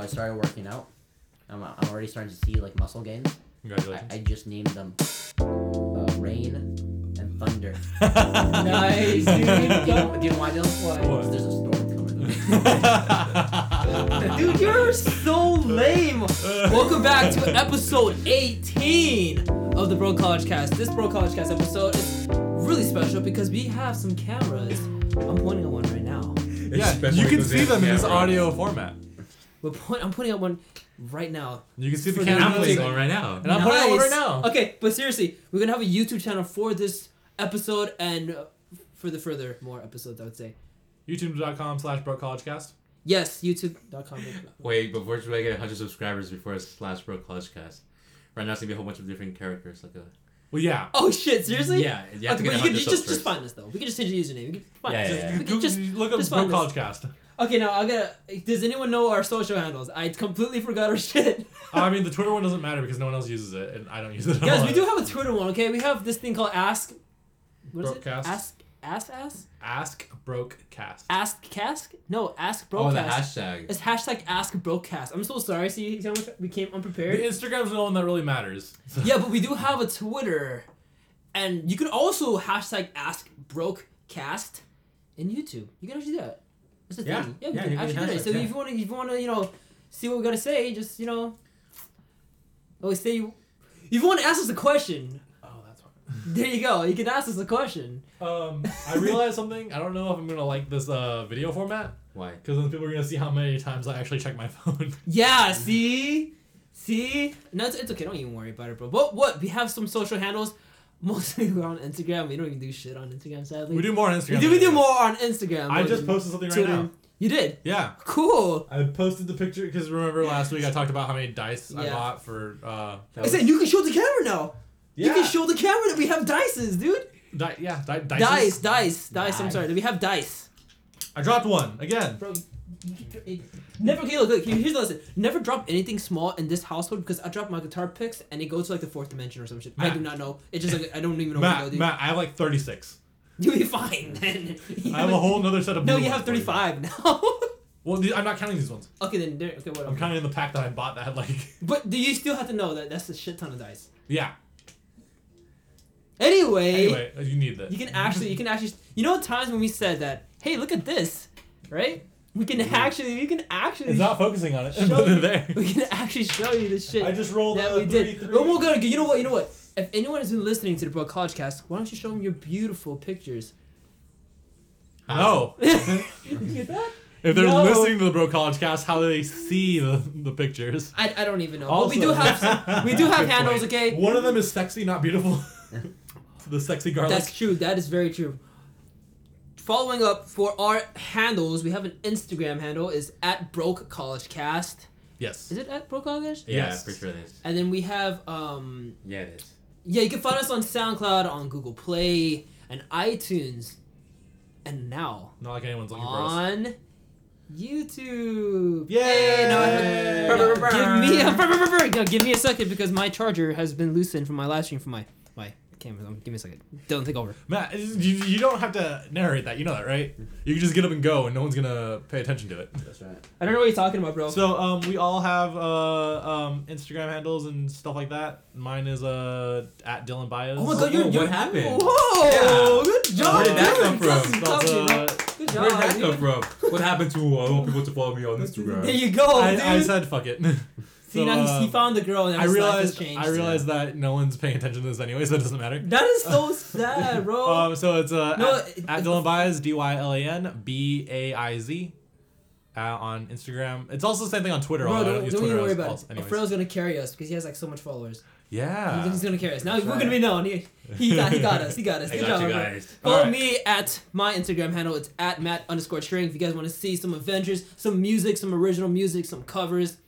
I started working out. I'm, I'm already starting to see like muscle gains. I, Congratulations. I just named them uh, Rain and Thunder. Nice, do, you, dude. know, do you know why, Dylan? Why? There's a storm coming. Dude, you're so lame. Welcome back to episode 18 of the Broke College Cast. This Broke College Cast episode is really special because we have some cameras. I'm pointing at one right now. yeah, you can see them in this audio format. We're point, I'm putting at one right now. You can see the For the camera. I'm music. playing one right now. And I'm putting it on Nice. right now. Okay, but seriously, we're gonna have a YouTube channel for this episode and uh, for the further more episodes, I would say. YouTube.com slash BrokeCollegeCast. Yes, YouTube.com. Wait, before I get 100 subscribers before it's slash broke college cast. Right now it's gonna be a whole bunch of different characters, like a Well, yeah. Oh shit! Seriously? yeah. You have Okay, to but you 100 can just, just find us though. We can just change the username. We can find Yeah, us. yeah, Just- yeah. we can just look up just Bro find us. College Cast. Okay, now I gotta. Does anyone know our social handles? I completely forgot our shit. I mean, the Twitter one doesn't matter because no one else uses it, and I don't use it. at Guys, all. we do have a Twitter one. Okay, we have this thing called Ask. What is it? Ask. Ask. Ask. Ask Broke Cast. Ask. Cask. No. Ask. broke. Oh, the hashtag. It's hashtag Ask Brokecast. I'm so sorry. See, see how much we came The unprepared. Instagram's the one that really matters. yeah, but we do have a Twitter, and you can also hashtag Ask Brokecast in YouTube. You can actually do that. Yeah. thing. Yeah, Yeah, can actually that. hashtag, So yeah. if you want to, if you want to, you know, see what we gotta say, just you know, always say. you, If you want to ask us a question, Oh, that's fine. there you go. You can ask us a question. Um, I realized something. I don't know if I'm gonna like this uh video format Why? because then people are gonna see how many times I actually check my phone. Yeah. See, see. No, it's, it's okay. Don't even worry about it, bro. But what? We have some social handles. Mostly we're on Instagram. We don't even do shit on Instagram, sadly. we do more on Instagram. We do, we do more on Instagram. I just posted something right Twitter. now. You did. Yeah, Cool. I posted the picture because remember last week I talked about how many dice I Yeah. bought for. uh That I said you can show the camera now. Yeah, You can show the camera that we have dices, dude. Di- yeah, di- dice. Dice, dice, dice. I'm sorry. We have dice. I dropped one again. Bro, never. Okay, look, look. Here's the lesson. Never drop anything small in this household because I dropped my guitar picks and it goes to like the fourth dimension or some shit. I do not know. It's just like I don't even know where to go, Matt. Matt, I have like 36. You'll be fine then. I have a whole nother set of. No, you have 35 now. Well, I'm not counting these ones. okay, then. Okay, whatever. I'm counting in the pack that I bought that had like. But do you still have to know that that's a shit ton of dice? Yeah. Anyway, Anyway, you need this. you can actually, you can actually, you know, times when we said that, hey, look at this, right? We can actually, we can actually, It's not focusing on it. Show But there. we can actually show you the shit I just rolled that a we did. three, three. we're gonna, you know what, you know what? If anyone has been listening to the Broke College Cast, why don't you show them your beautiful pictures? No. Did you get that? If they're No. listening to the Broke College Cast, how do they see the, the pictures? I, I don't even know. Also- but we do have some, we do have handles, point. okay? One of them is sexy, not beautiful. the sexy garlic. That's true. That is very true. Following up for our handles, we have an Instagram handle is at Broke College Cast. yes. Is it at Broke College? Yeah, Yes. for sure it is. And then we have um Yeah, it is. yeah, you can find us on SoundCloud, on Google Play, and iTunes, and now Not like anyone's looking for us. on YouTube. Yay! Hey, no, I- give me a no, give me a second because my charger has been loosened from my live stream from my my camera. Um, Give me a second. Don't take over. Matt, you, you don't have to narrate that. You know that, right? You can just get up and go, and no one's gonna pay attention to it. That's right. I don't know what you're talking about, bro. So um, we all have uh, um, Instagram handles and stuff like that. Mine is uh, at Dylan Baiz. Oh my god, Oh, you're, what you're happened? Whoa, good job. Where did that come from? That's- That's, that's- uh, Good Where did that come from? What happened to uh, I want people to follow me on Instagram? There you go, I, dude. I said fuck it. See, So, now uh, he, he found the girl and I his life has realized changed. I realized that no one's paying attention to this anyway, so it doesn't matter. That is so sad, bro. Um, so it's uh, No, at, it- at it- Dylan Baiz, D Y L A N B A I Z, uh, on Instagram. It's also the same thing on Twitter. bro, although I don't, use don't Twitter even worry about also- it. anyways. Alfredo's gonna carry us because he has like so much followers. Yeah. He's gonna carry us. Now That's we're right. gonna be known. He, he got he got us. He got us. Good got job, you guys. Follow Alright. me at my Instagram handle. It's at Matt underscore String. If you guys want to see some adventures, some music, some original music, some covers,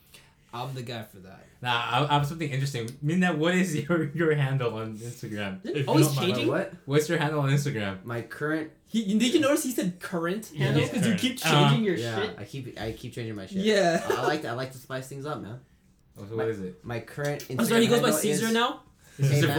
I'm the guy for that. Nah, I, I have something interesting. Mina, what is your your handle on Instagram? Is If it you always don't changing? What? What's your handle on Instagram? My current. He, did you notice he said current Yeah, handles because you keep changing Uh, your Yeah, shit? I keep I keep changing my shit. Yeah. I, I like to, I like to spice things up, man. Oh, so what is it? My current. I'm sorry, he goes by Caesar handle now. Is Hey, it man.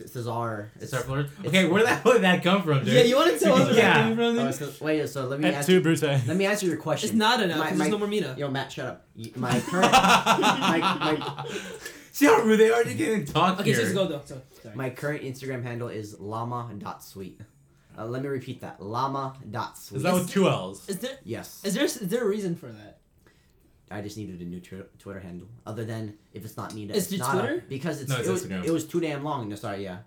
Forrest? Is Cesar. It's, Cesar Flores. Okay, where the hell did that come from, dude? Yeah, you want to tell us where Yeah. that came from? oh, then? it's 'cause- wait, so let me And answer. two Bruce. Let me answer your question. It's not enough My- because my- there's no more Mina. Yo, Matt, shut up. My current, my, my, See how rude they are to get in talk Okay, here. just go though. So, sorry. my current Instagram handle is llama.sweet. Uh, let me repeat that. Llama.sweet. Is that with two L's? is there Yes. is there is there a reason for that? I just needed a new tw- Twitter handle. Other than if it's not needed, Is it not a- Twitter? because it's, No, it's it, was, it was too damn long. No, sorry, yeah.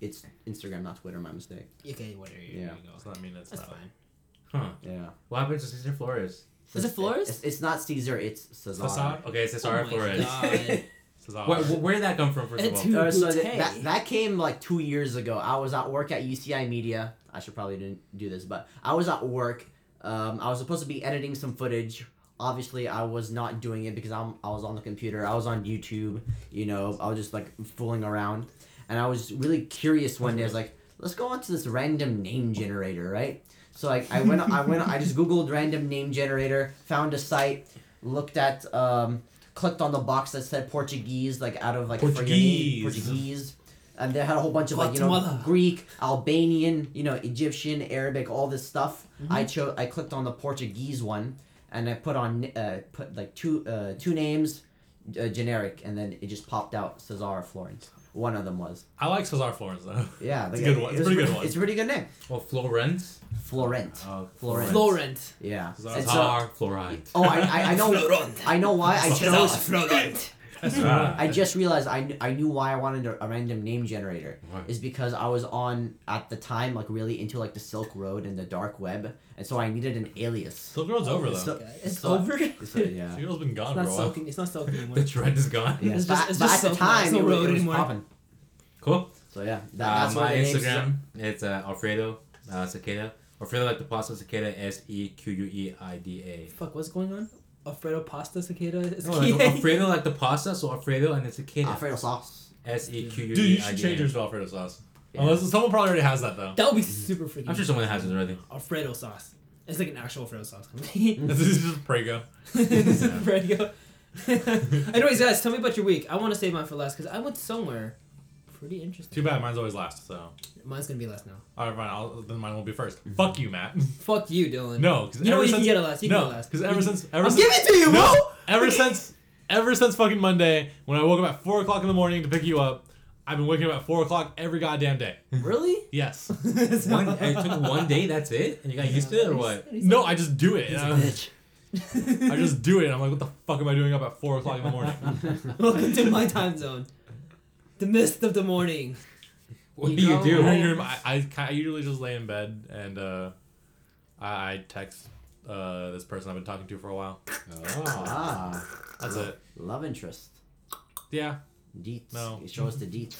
It's Instagram, not Twitter. My mistake. Okay, whatever. Here Yeah. you go. Does that mean it's That's not? fine. Huh. Yeah. What happened to Cesar Flores? Is it Flores? It's, it's not Caesar. It's Cesar. Cesar? Okay, Cesar Oh Flores. God. Where, where did that come from, first of all? Uh, so th- that, that came like two years ago. I was at work at UCI Media. I should probably didn't do this, but I was at work. Um, I was supposed to be editing some footage. Obviously, I was not doing it because I'm I was on the computer. I was on YouTube. You know, I was just like fooling around, and I was really curious one day. I was like, let's go on to this random name generator, right? So like I went I went I just googled random name generator, found a site, looked at um, clicked on the box that said Portuguese, like out of like for your name, Portuguese. Portuguese, and they had a whole bunch of like you know Greek, Albanian, you know Egyptian, Arabic, all this stuff. Mm-hmm. I chose I clicked on the Portuguese one, and I put on uh, put like two uh, two names, uh, generic, and then it just popped out Cesar Florence. One of them was I like Cesar Florence though. yeah, It's a good one. it It's a was pretty good re- one. It's a pretty good name, Well, Florence. Florent. Oh, Florence. Florent. Yeah. Cesar. And so, Florent. oh, I, I, I know I know why I chose Florent. I just realized I, kn- I knew why I wanted a, a random name generator Why? is because I was on at the time like really into like the Silk Road and the dark web and so I needed an alias. Silk Road's over though. So- It's so- over. So, yeah. Silk Road's been gone It's for a not while. soaking. It's not soaking anymore. The trend is gone. Yeah, It's but, just- it's but just at the Silk Road. It's time it, road it was anymore. popping. Cool. So yeah, that, Uh, that's my why name's- Instagram, it's uh, Alfredo uh, Sequeida. Alfredo like the pasta Sequeida, S E Q U E I D A. Fuck, what's going on? Alfredo pasta Sequeida. No, like Alfredo like the pasta, so Alfredo and then Sequeida. Alfredo sauce. S E Q U Dude, you I should change yours A. to Alfredo sauce. Yeah. Unless someone probably already has that though. That would be super freaking. I'm sure someone has it already. Alfredo sauce. It's like an actual Alfredo sauce company. this is just Prego. this is Alfredo. Anyways, guys, tell me about your week. I want to save mine for last because I went somewhere pretty interesting. Too bad, mine's always last. So, Mine's gonna be last now. all right, fine. I'll, then mine will be 1st mm-hmm. Fuck you, Matt. Fuck you, Dylan. No, because You know ever what? You since can get it last. You can no, get it last. because ever You- since ever I'm since giving it to you, no, bro. ever since ever since fucking Monday when I woke up at four o'clock in the morning to pick you up, I've been waking up at four o'clock every goddamn day. Really? Yes. One, it took one day. That's it, and you got used to it, or what? No, I just do it. He's a I bitch. I just do it. I'm like, what the fuck am I doing up at four o'clock in the morning? Welcome to my time zone. The mist of the morning. What You do you do? home. You're- I, I, I usually just lay in bed and uh, I, I text uh, this person I've been talking to for a while. Oh. Ah, That's it. love interest. Yeah. Deets. No. You show us the deets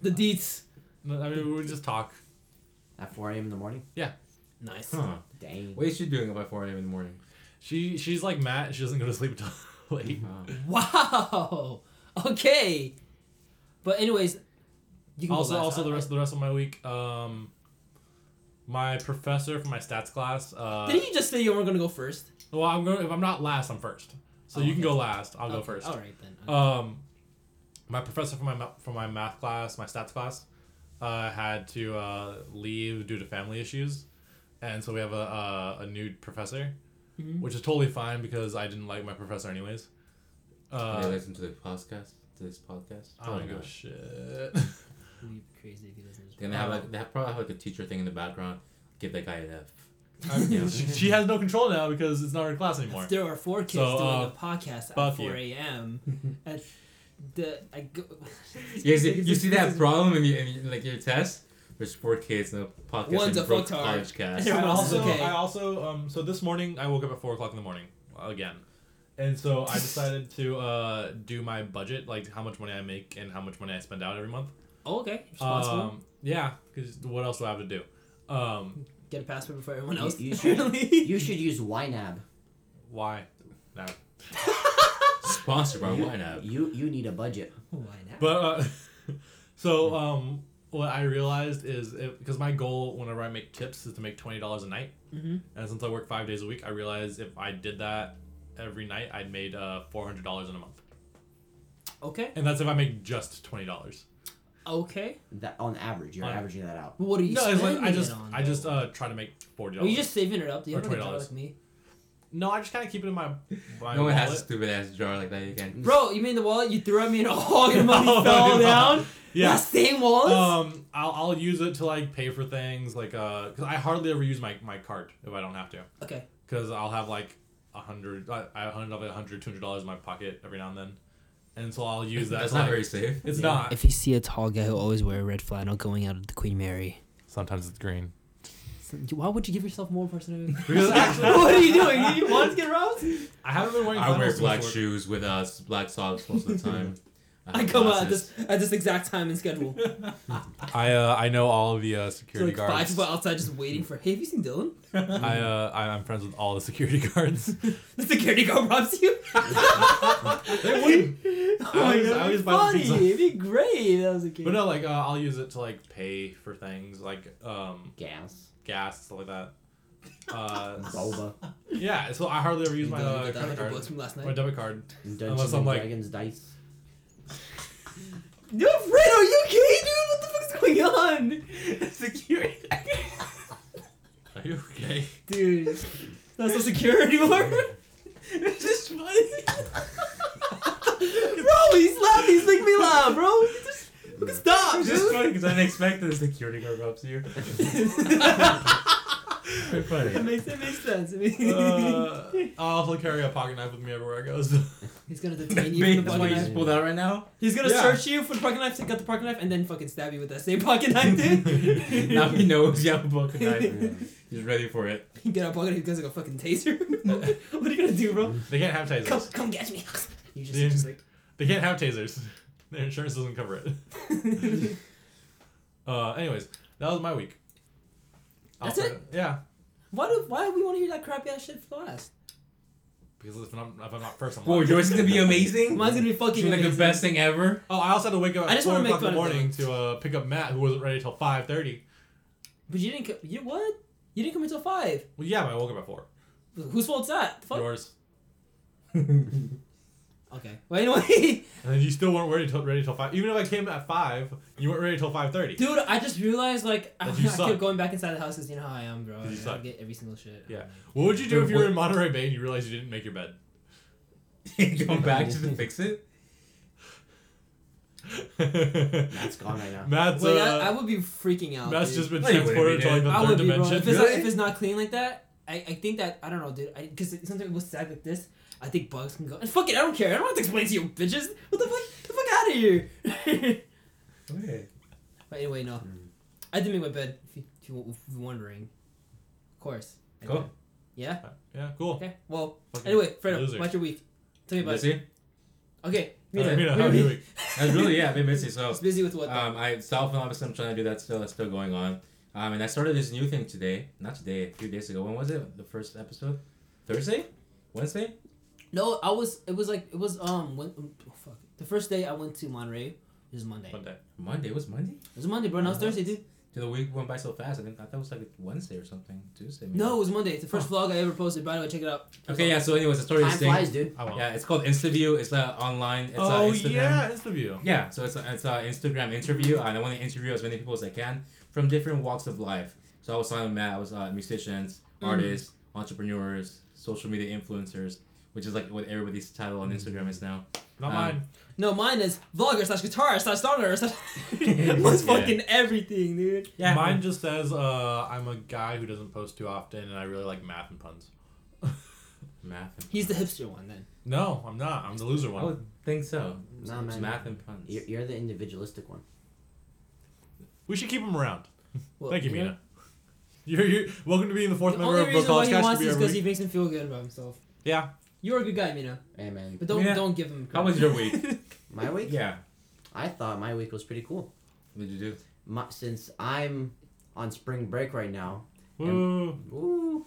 The deets. No, I mean, we just talk. at 4 a.m. in the morning. Yeah. Nice. Huh. Dang. What is she doing by 4 a.m. in the morning? She she's like Matt. She doesn't go to sleep until late. Uh, Wow. Okay. But anyways, you can Also, last. also the I- rest the rest of my week. Um, my professor for my stats class. Uh, Didn't you just say you weren't gonna go first? well, I'm going. If I'm not last, I'm first. So Oh, you can go last. I'll go first. All right then. Um, my professor for my ma- for my math class, my stats class, uh, had to uh, leave due to family issues, and so we have a a, a new professor, Mhm. which is totally fine because I didn't like my professor anyways. do they Uh, listen to the podcast? To this podcast? I don't Probably give a shit. We'd be crazy if he doesn't. They're gonna have like they have probably have like a teacher thing in the background. Give that guy an F. I- Yeah. she, she has no control now because it's not her class anymore. There are four kids So, doing uh, a podcast at 4 a.m. at the I go. You see, you see that problem in, your, in like your test? There's four kids in the podcast. One's a fucktard. college cast. I Everyone else is also, okay. I also, um, so this morning I woke up at four o'clock in the morning again, and so I decided to uh, do my budget, like how much money I make and how much money I spend out every month. Oh, okay. Responsible. Um, yeah, because what else do I have to do? Um, Get a passport before everyone else. you should- You should use YNAB. why? Nah. Sponsored by You, YNAB. you you need a budget. Why not? But uh, so um, what I realized is because my goal whenever I make tips is to make twenty dollars a night, Mhm. and since I work five days a week, I realized if I did that every night, I'd made uh four hundred dollars in a month, Okay. and that's if I make just twenty dollars. Okay. That on average, you're On- averaging that out. What are you No, it's spending like I just it on? I just uh try to make forty Are dollars. you just saving it up? You or have like a jar $20. like me? No, I just kind of keep it in my. my no one has a wallet. stupid ass jar like that. You can. Bro, you mean the wallet you threw at me and all your money No, fell no. down? Yeah. That same wallet? Um, I'll, I'll use it to like pay for things like uh, cause I hardly ever use my, my card if I don't have to, okay. cause I'll have like a hundred, I I have like a hundred, two hundred dollars in my pocket every now and then, and so I'll use that. That's not like- very safe. It's not. If you see a tall guy who always wear a red flannel going out of the Queen Mary, Sometimes it's green. why would you give yourself more personality? Because actually, what are you doing? You want to get robbed? I haven't been wearing. I wear black since shoes with uh black socks most of the time. I have come out at this at this exact time and schedule. I uh, I know all of the uh, So security like five guards. people outside just waiting for. Hey, have you seen Dylan? I uh, I, I'm friends with all the security guards. The security guard robs you. they wouldn't. Oh I my always- god, I always it'd be buy the funny. pizza. It'd be great. if That was a kid. But no, like uh, I'll use it to like pay for things like um Gas, gas stuff like that. Uh, boba, yeah, so I hardly ever use my You uh, credit card, from last my night. debit card. Dungeons Unless I'm and like- Dragons dice. Dude, Fred, are you okay, dude? What the fuck is going on? Security. Are you okay? Dude, not so secure anymore. it's just funny. bro, he's laughing. He's making me laugh, bro. Just stop, It's just dude. funny because I didn't expect that the security guard robs you. Very funny. It makes it makes sense. I mean, Uh, I'll also carry a pocket knife with me everywhere I go. So. he's gonna detain you from the That's why pocket you knife. just pulled out right now. He's gonna Yeah. search you for the pocket knife, take out the pocket knife, and then fucking stab you with that same pocket knife, dude. now he knows you have a pocket knife. He's ready for it. You get out pocket knife, he gets like a fucking taser. what are you gonna do, bro? They can't have tasers. Come, come get me. You just, Yeah. just like. They can't have tasers. Their insurance doesn't cover it. Uh, anyways, that was my week. I'll That's it? Yeah. Why do why do we want to hear that crappy ass shit for last? Because if I'm, if I'm not first, I'm Whoa, last. yours is gonna be amazing. Mine's gonna be It's fucking like the best thing ever. Oh, I also had to wake up I at just four wanna make o'clock in the fun of morning to uh, pick up Matt, who wasn't ready till five thirty. But you didn't. co- You what? You didn't come until five. Well, yeah, but I woke up at four. Whose fault's that? Fuck? Yours. Okay. Well, anyway, And then you still weren't ready till ready till five. Even if I came at five, you weren't ready till five thirty. dude, I just realized like I, That you I kept going back inside the house because you know how I am, bro. You I, suck. I get every single shit. Yeah. What would you do if you were in Monterey Bay and you realized you didn't make your bed? Come back just to fix it. That's gone right now. Matt's Wait, uh, I, I would be freaking out. Matt's dude. just been No, you wouldn't transported be to like the I third would be, dimension. If it's, not, Really? if it's not clean like that, I, I think that I don't know, dude. Because sometimes it was sag like this. I think bugs can go. And fuck it, I don't care. I don't have to explain to you, bitches. What the fuck? Get the fuck out of here. Okay. but anyway, no. I did make my bed. If, you, if, you, you're wondering, of course. I Cool. did. Yeah. yeah, cool. Okay. Well. Fucking Anyway, Fredo, what's your week? Tell me about Busy? it. Okay. Mina, Mina, Mina, how was your week? That's really yeah, I've been busy. So It's busy with what? though? um, I self and obviously I'm trying to do that still. That's still going on. Um, and I started this new thing today. Not today, a few days ago. When was it? The first episode? Thursday? Wednesday? No, I was. It was like it was um. When, oh, fuck. The first day I went to Monterey. It was Monday. Monday. Monday. It was Monday. It was Monday, bro. Now it's Oh, Thursday, dude. Dude, the week went by so fast. I think I thought it was like Wednesday or something. Tuesday. Maybe. No, it was Monday. It's the first vlog I ever posted. By the way, check it out. Okay, yeah. So anyways, I started Time this thing. flies, dude. Yeah, it's called InstaView. It's uh, online. It's uh, oh Instagram. yeah, Instagram. Yeah, so it's a, it's an Instagram interview, and I want to interview as many people as I can from different walks of life. So I was talking with Matt. I was uh, musicians, Mm. artists, entrepreneurs, social media influencers, which is like what everybody's title on Instagram is now. Not Um, mine. No, mine is vlogger slash guitarist slash stoner slash. Mine's Yeah. fucking everything, dude. Yeah, Mine just says uh, I'm a guy who doesn't post too often, and I really like math and puns. math. And He's the hipster one then. No, I'm not. I'm the loser one. I would think so. Nah, It's man. math and puns. You're, you're the individualistic one. We should keep him around. Well, Thank you, know, Mina. You're, you're welcome to being the fourth The member only of Bro reason why he wants to is because he makes him feel good about himself. Yeah. You're a good guy, Mina, Hey, man. but don't Yeah. don't give him. Credit. How was your week? My week? yeah. I thought my week was pretty cool. What did you do? My, since I'm on spring break right now. Woo. Ooh.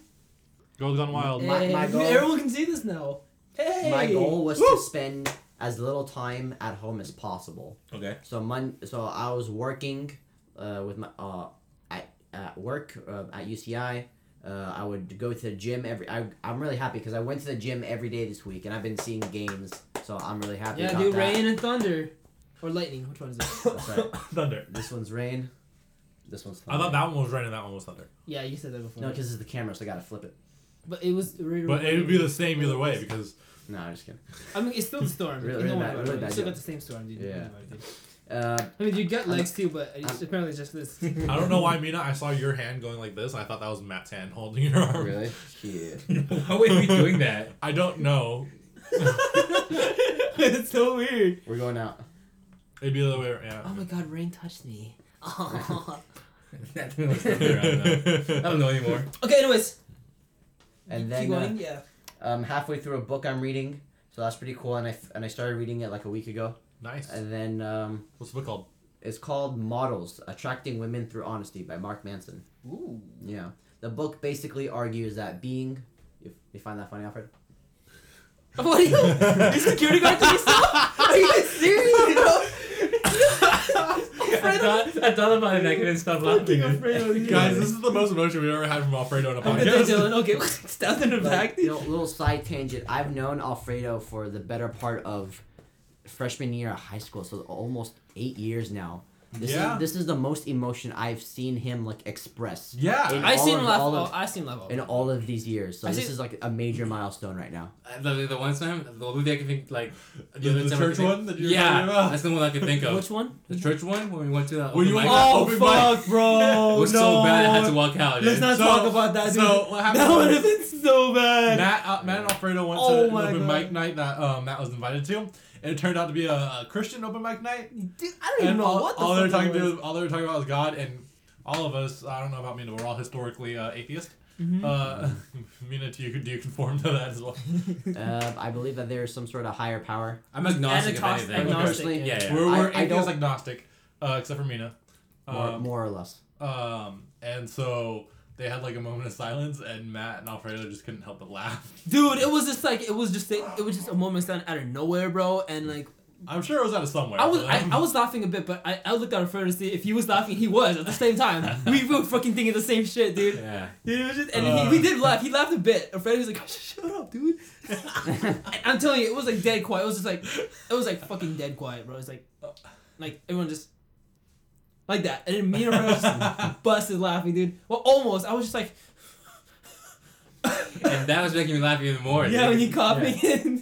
Girls Gone Wild. My- Hey, my goal- everyone can see this now. Hey. My goal was Woo! to spend as little time at home as possible. Okay. So mon- so I was working uh, with my uh, at, at work uh, at UCI. Uh, I would go to the gym every. I, I'm really happy because I went to the gym every day this week, and I've been seeing games. So I'm really happy Yeah, about dude, that. rain and thunder. Or lightning? Which one is it? That's right. Thunder. This one's rain. This one's Thunder. I thought that one was rain and that one was thunder. yeah, you said that before. No, because it's the camera, so I gotta flip it. but it was. Really, But it would be the same either way because No, I'm just kidding. I mean, it's still the storm. Really- You really know bad- what, really you bad still got the same storm, dude. Yeah. Don't worry, dude. Uh, I mean, you get I'm- legs too, but it's apparently it's just this. I don't know why, Mina. I saw your hand going like this, and I thought that was Matt's hand holding your arm. really? Yeah. How are we doing that? I don't know. it's so weird. We're going out. It'd be the other way. around, Yeah. Oh my god, rain touched me. Oh. that thing was thunder around. I don't know anymore. okay, anyways. And keep then going. uh, yeah. um, halfway through a book I'm reading, so that's pretty cool. And I f- and I started reading it like a week ago. Nice. And then um, What's the book called? it's called Models: Attracting Women Through Honesty by Mark Manson. Ooh. Yeah. The book basically argues that being, you, you find that funny, Alfred? What are you? you security guard to yourself? Are you serious, bro? I thought, I thought about it and I couldn't stop Fucking laughing. afraid of you. Guys, this is the most emotion we've ever had from Alfredo in a I'm gonna podcast. Dylan. Okay, stabbed in the back. But, you know, little side tangent. I've known Alfredo for the better part of freshman year of high school, so almost eight years now. This Yeah. is this is the most emotion I've seen him like express Yeah. In I all seen of- him all Oh, of- I seen him laugh. all in all of these years. So I this see- is like a major milestone right now. Uh, The, the one time, the movie I can think, like, The- other the church one that you were talking Yeah, about? that's the one I could think of. Which one? The church one when we went to the. When you open went mic. Oh open fuck, bro! it was no. so bad I had to walk out. Let's not So- talk about that, dude. so what happened that would was- have been so bad. Matt, uh, Matt and Alfredo went Oh to my an open God. mic night that um, Matt was invited to, and it turned out to be a, a Christian open mic night. Dude, I don't even And know all, what the all they were talking was. to, all they were talking about was God, and all of us. I don't know about Mina, but we're all historically uh, atheist. Mhm. Uh, Mina, do you do you conform to that as well? Uh, I believe that there is some sort of higher power. I'm agnostic if Agnostic- anything. agnostic, Personally, Yeah, yeah. We're, we're I- I atheist don't- agnostic, uh, except for Mina. More, Um, more or less. um, and so they had like a moment of silence, and Matt and Alfredo just couldn't help but laugh. Dude, it was just like it was just it was just a moment stand out of nowhere, bro. And like I'm sure it was out of somewhere. I was I. I was laughing a bit, but I, I looked at Alfredo to see if he was laughing. He was at the same time. we were fucking thinking the same shit, dude. Yeah. Dude, just, and Uh. he, we did laugh. He laughed a bit. Alfredo was like, "Shut up, dude." I'm telling you, it was like dead quiet. It was just like it was like fucking dead quiet, bro. It was like like everyone just like that, and then me and Alfredo just busted laughing, dude. Well, almost. I was just like. And that was making me laugh even more. Yeah, dude. when you coughing in.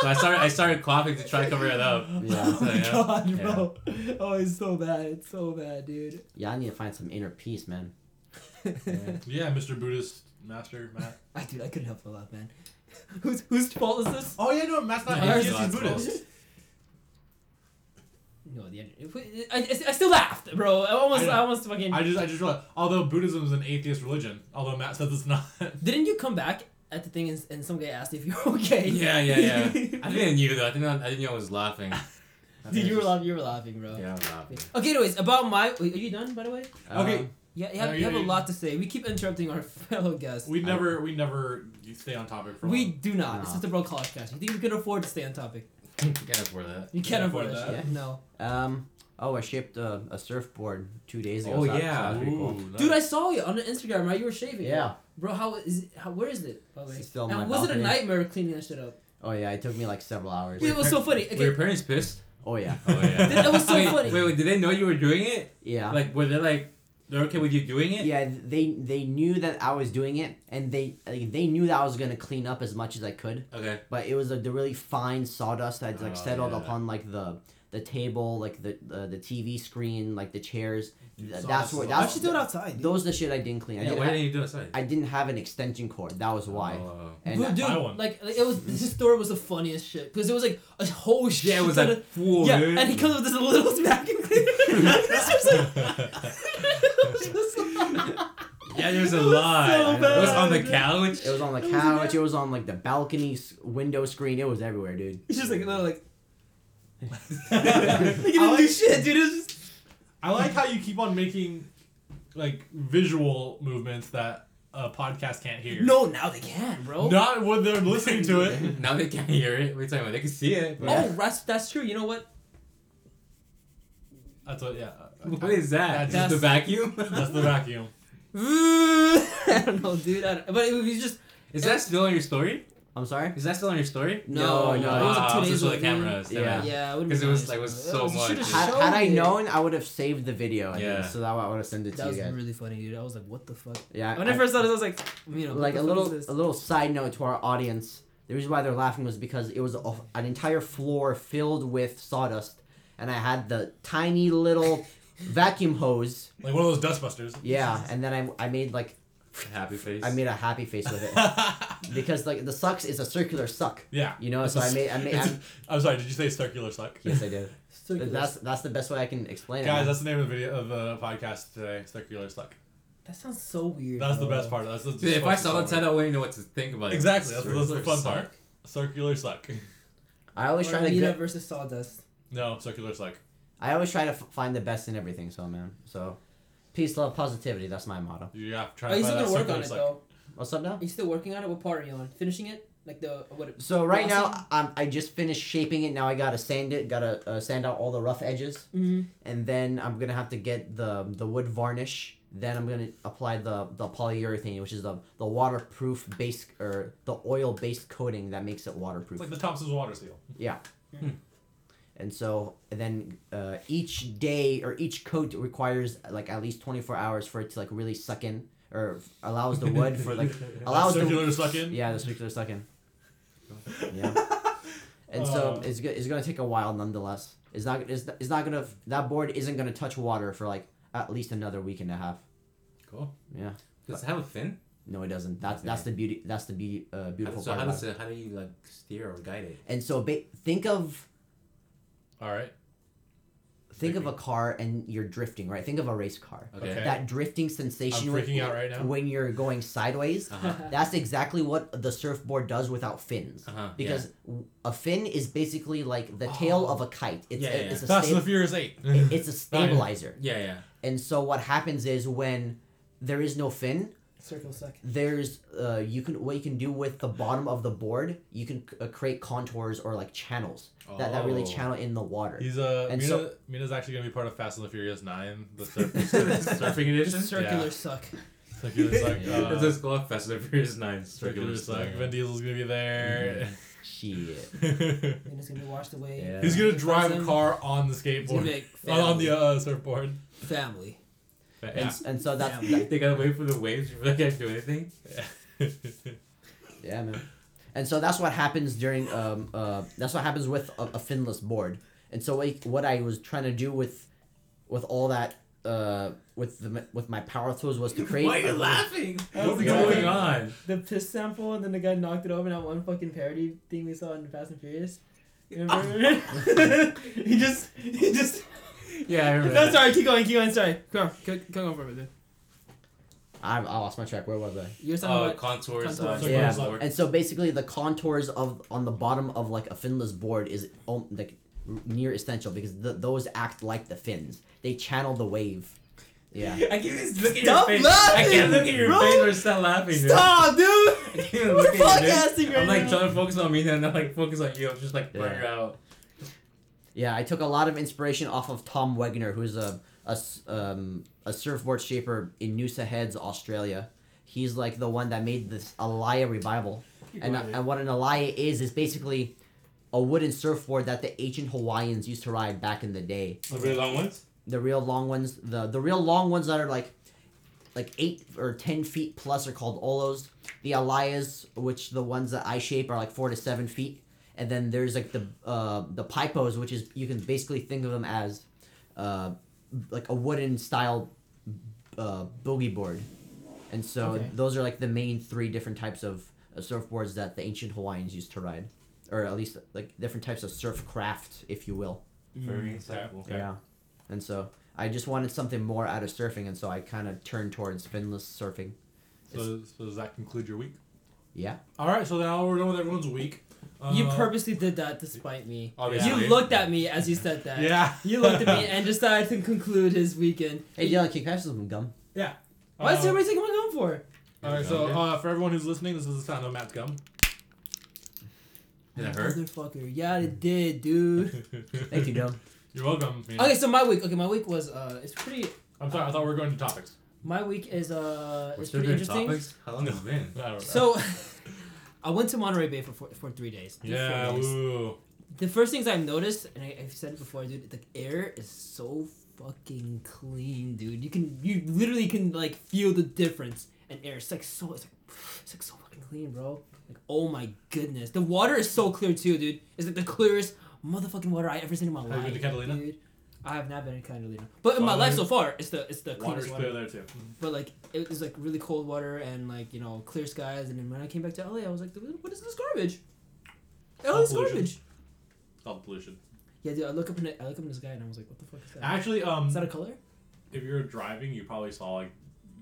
So I started, I started coughing to try to cover it up. Yeah. Oh my Yeah. god, bro. Oh, it's so bad. It's so bad, dude. Yeah, I need to find some inner peace, man. yeah, Mr. Buddhist Master Matt. I dude, I couldn't help but laugh, man. Whose whose fault is this? Oh yeah, no, Matt's not No, atheist. yours He's is Buddhist. No, the end. I, I, I still laughed, bro. I almost, I. I, almost fucking. I just, I just realized. Although Buddhism is an atheist religion, although Matt says it's not. Didn't you come back at the thing and, and some guy asked if you're okay? Yeah, yeah, yeah. I think I knew though. I think I, I didn't know I was laughing. I think Dude, you were just- laughing. You were laughing, bro. Yeah, I was laughing. Okay, anyways, about my. Wait, are you done, by the way? Okay. Um, Yeah, you have, No, you have a lot to say. We keep interrupting our fellow guests. we never, we never stay on topic for. We long. do not. This No. is the Broke College Cast. You think we can afford to stay on topic? You can't afford that. You can't Can't afford, afford that. that. shit. No. um. Oh, I shipped a, a surfboard two days ago. Oh, so yeah. so that was pretty cool. Ooh, Dude, I saw you on Instagram, right? You were shaving. Yeah. Bro, how is it? How, where is it? By the way? It's still and my was it a nightmare cleaning that shit up? Oh yeah, it took me like several hours. Dude, it was so funny. Were your parents pissed? Oh yeah. Oh yeah. That was so wait, funny. Wait, wait, did they know you were doing it? Yeah. Like, were they like, they're okay with you doing it? yeah, they they knew that I was doing it, and they like, they knew that I was gonna clean up as much as I could. Okay. But it was like the really fine sawdust that like Oh, settled yeah. upon like the the table, like the the, the TV screen, like the chairs. Th- Sawdust that's what is Why that's don't you do it outside? dude? those are the shit I didn't clean. I Yeah, didn't why ha- didn't you do it outside? I didn't have an extension cord. That was why. Oh. And Dude, dude, like like, it was this story was the funniest shit because it was like a whole shit. Yeah, it was like of- full. yeah, dude. and he comes with this little vacuum cleaner. this was like, was just like- Yeah, there's a lot. so it was on the couch. it was on the couch. It was on like the balcony window screen. It was everywhere, dude. It's just like a little like. I He didn't like- do shit, dude. It was just. I like how you keep on making like visual movements that a podcast can't hear. No, now they can, bro. Not when they're listening to it. now they can't hear it. What are you talking about? They can see it. but- Oh, that's that's true. You know what? That's what. Yeah. What is that? That's- Just the vacuum? That's the vacuum. I don't know, dude. I don't, but it was just Is that still in your story? I'm sorry. Is that still on your story? No, no, it was like two days it's ago. the cameras. Yeah. Yeah. Yeah, it would 'Cause be it was- like, it was so It much. should've Had, had I known, I would have saved the video. I Yeah. think, so that way I would have sent it to you guys. That was really funny, dude. I was like, what the fuck? yeah. When I- I first saw this, I was like, you know, like a little a little side note to our audience. The reason why they're laughing was because it was a, an entire floor filled with sawdust, and I had the tiny little vacuum hose. Like one of those dustbusters. Yeah, and then I, I made like Happy face. I made a happy face with it because like the sucks is a circular suck. yeah. You know, It's so a I s- made I made it's- I'm, I'm sorry. Did you say circular suck? yes I did. Circular. That's that's the best way I can explain it. Guys, that's the name of the video of the podcast today. Circular suck. that sounds so weird. That's the best part. That's the. Dude, if I saw the title, I wouldn't know what to think about it. Exactly. That's, that's the Circular fun suck. part. Circular suck. I always Or try to Anita get, versus Sawdust. No, circular suck. I always try to f- find the best in everything. So man, so peace, love, positivity. That's my motto. Yeah, have to try Are to you still that gonna work on it suck. though? What's up now? Are you still working on it? What part are you on? Finishing it? Like the what? So right now, glossing? I'm, I just finished shaping it. Now I gotta sand it. Gotta uh, sand out all the rough edges, Mhm. and then I'm gonna have to get the the wood varnish. Then I'm gonna apply the the polyurethane, which is the the waterproof base or the oil based coating that makes it waterproof. It's like the Thompson's water seal. Yeah. Hmm. And so and then uh, each day or each coat requires like at least 24 hours for it to like really suck in or allows the wood for like allows the circular suck in. yeah the circular suck in. Yeah. And so Uh. it's go- it's gonna take a while nonetheless. It's not it's, it's not gonna that board isn't gonna touch water for like at least another week and a half. Cool. Yeah. Does it have a fin? No, it doesn't. That's that's the beauty. That's the beauty. Uh, beautiful so part. how about does it. it? How do you like steer or guide it? And so ba- think of All right. think of a car and you're drifting, right? Think of a race car. Okay. Okay. That drifting sensation I'm when- freaking out right now. when you're going sideways. Uh-huh. That's exactly what the surfboard does without fins. Uh-huh. Because a fin is basically like the tail Oh. of a kite. It's Yeah, a, yeah. it's a Fast and the sta- Furious Eight. it's a stabilizer. Yeah, yeah. And so what happens is when there is no fin, Circle suck. there's uh you can what you can do with the bottom of the board, you can uh, create contours or like channels that, that really Oh. channel in the water. He's uh, And Mina, so- Mina's actually gonna be part of Fast and the Furious Nine, the surf, Surfing edition. Circular Yeah. suck. circular suck. It's Uh, just called Fast and the Furious Nine. circular suck. suck. Vin Diesel's gonna be there. Shit. And it's gonna be washed away. Yeah. He's gonna drive a car on the skateboard, like on, on the uh, surfboard. family. And, Yeah. and so that's Yeah. that, They gotta wait for the waves before they can do anything. Yeah, yeah, man. And so that's what happens during um uh that's what happens with a, a finless board. And so like, what I was trying to do with with all that uh with the with my power tools was to create Why are you a- laughing? What's What's going going on? The piss sample, and then the guy knocked it over in that one fucking parody thing we saw in Fast and Furious. Remember? he just, he just. Yeah, I remember. No, that. sorry. Keep going. Keep going. Sorry. Come on. Keep, keep going for a minute. I, I lost my track. Where was I? You were talking Uh, about. contours. Contours. Uh, Yeah. board. And so basically, the contours of on the bottom of like a finless board is um, like near essential because th those act like the fins. They channel the wave. Yeah. I can't even look at Stop your face. I laughing, can't look at your bro. face or stop laughing. dude. Stop, dude. I can't even We're look at you, dude. podcasting right I'm like now. trying to focus on me and then like focus on you. I'm just like blur Yeah. out. Yeah, I took a lot of inspiration off of Tom Wegner, who's a a, um, a surfboard shaper in Noosa Heads, Australia. He's like the one that made this Alaia revival. And, and what an Alaia is is basically a wooden surfboard that the ancient Hawaiians used to ride back in the day. The real long ones. The real long ones, the the real long ones that are like like eight or ten feet plus are called olos. The alaias, which the ones that I shape are like four to seven feet, and then there's like the uh, the paipos, which is you can basically think of them as uh, like a wooden style uh, boogie board, and so Okay. those are like the main three different types of uh, surfboards that the ancient Hawaiians used to ride, or at least like different types of surf craft, if you will. Very Mm, insightful. Okay. Yeah. And so I just wanted something more out of surfing, and so I kind of turned towards finless surfing. So, so does that conclude your week? Yeah. All right. So now we're done with everyone's week. Uh, You purposely did that despite me. Obviously. You looked at me as you said that. Yeah. You looked at me and decided to conclude his weekend. Hey, Dylan, can you pass us some gum? Why is Uh, everybody taking my gum for? All right. So uh, for everyone who's listening, this is the sound of Matt's gum. Did it hurt? Motherfucker. Yeah, it did, dude. Thank you, Dylan. You're welcome. Mina. Okay, so my week. Okay, my week was uh, it's pretty. I'm sorry. I thought we were going to topics. My week is uh, We're it's still pretty doing interesting. topics. How long has it been? I don't know. So, I went to Monterey Bay for for, for three days. Three, four Yeah, days. ooh. The first things I've noticed, and I, I've said it before, dude, the air is so fucking clean, dude. You can, you literally can like feel the difference in air. It's like so, it's like, it's like so fucking clean, bro. Like, oh my goodness, the water is so clear too, dude. It's like the clearest motherfucking water I ever seen in my Have life. you been to Catalina? Dude. I have not been in Catalina, but in my life so far, it's the it's the Water's cleanest clear water. there too. But like it was like really cold water and like you know clear skies, and then when I came back to LA, I was like, what is this garbage? LA is pollution. garbage. It's called pollution. Yeah, dude. I look up in the, I look up in the sky and I was like, what the fuck is that? Actually, um, Is that a color? if you're driving, you probably saw like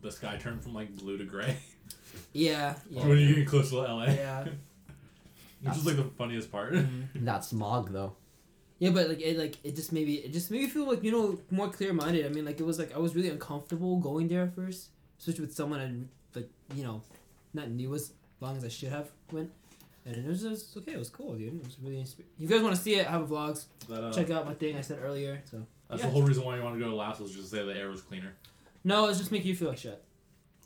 the sky turn from like blue to gray Yeah, yeah. when you get close to LA, yeah. which is like the funniest part. Mhm. That smog though. Yeah, but like it like it just maybe it just made me feel like you know more clear minded. I mean, like it was like I was really uncomfortable going there at first, especially with someone I like you know, not knew as long as I should have went. And it was just okay. It was cool, dude. It was really. Insp- if you guys want to see it, I have a vlogs. That, uh, Check out my thing I said earlier. So That's Yeah. the whole reason why you want to go to Laos is just to say the air was cleaner. no, it's just make you feel like shit.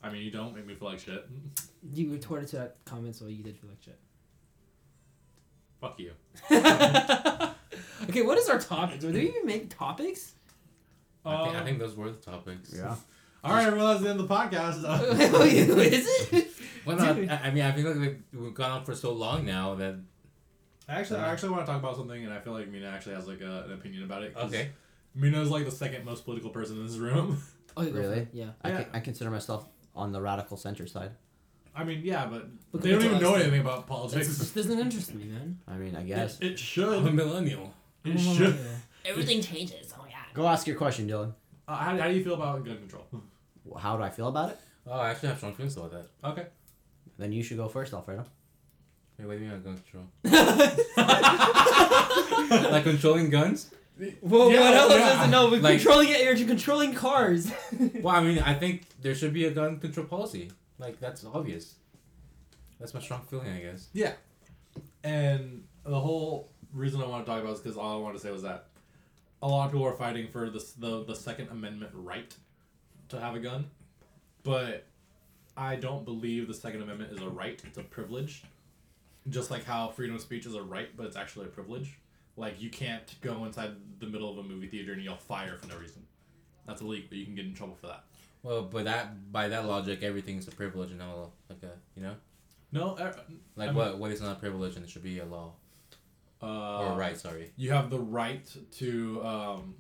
I mean, you don't make me feel like shit. You retorted to that comment, so you did feel like shit. Fuck you. okay, what is our topic? Do we even make topics? I, think, I Um, think those were the topics. Yeah. All right, well that's the end of the podcast. Oh, is it? Well, no, Dude. I, I mean, I feel like we've, we've gone on for so long now that actually, I actually want to talk about something, and I feel like Mina actually has like a, an opinion about it. 'cause okay. Mina's like the second most political person in this room. Oh, you go for Really? it, Yeah. I, Yeah. con- I consider myself on the radical center side. I mean, yeah, but But they don't even know anything about It politics. just doesn't interest me, man. I mean, I guess. It, it I'm a millennial. It should. Everything changes. Oh yeah. Go ask your question, Dylan. Uh, how, how do you feel about gun control? How do I feel about it? Oh, I actually have strong feelings about that. Okay. Then you should go first, Alfredo. Wait, what do you mean gun control? like controlling guns? Well, Yeah, what else yeah. is it? No, we're Like- controlling it. You're controlling cars. Well, I mean, I think there should be a gun control policy. Like, that's obvious. That's my strong feeling, I guess. Yeah. And the whole reason I want to talk about is because all I wanted to say was that a lot of people are fighting for this, the the Second Amendment right to have a gun, but I don't believe the Second Amendment is a right; it's a privilege. Just like how freedom of speech is a right, but it's actually a privilege. Like you can't go inside the middle of a movie theater and yell fire for no reason. That's illegal. You can get in trouble for that. Well, but that by that logic, everything's a privilege and all like a you know, No, er, like I what what is not a privilege and it should be a law uh, or right. Sorry. You have the right to um,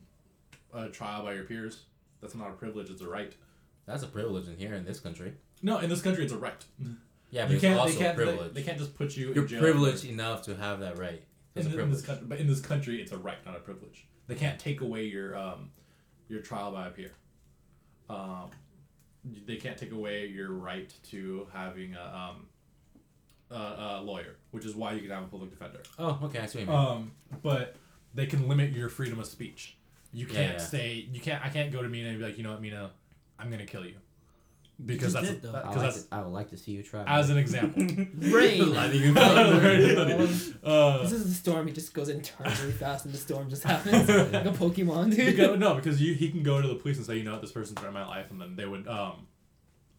a trial by your peers. That's not a privilege; it's a right. That's a privilege in here in this country. No, in this country, it's a right. Yeah, but you it's can't. also They can't. a privilege. They, they can't just put you You're in jail. privileged enough to have that right. In, a in privilege. this country, but in this country, it's a right, not a privilege. They can't take away your um, your trial by a peer. Um, they can't take away your right to having a um, a, a lawyer, which is why you can have a public defender. Oh, okay, I see what you mean. Um, but they can limit your freedom of speech. You can't yeah. say you can't. I can't go to Mina and be like, you know what, Mina, I'm gonna kill you, because just that's did, though. that- I, 'cause like that's to, I would like to see you try. as an example. Rain. Lighting uh, This is the storm. He just goes and turns really fast, and the storm just happens like a Pokemon, dude. because, no, because you he can go to the police and say, you know what, this person's threatening my life, and then they would um,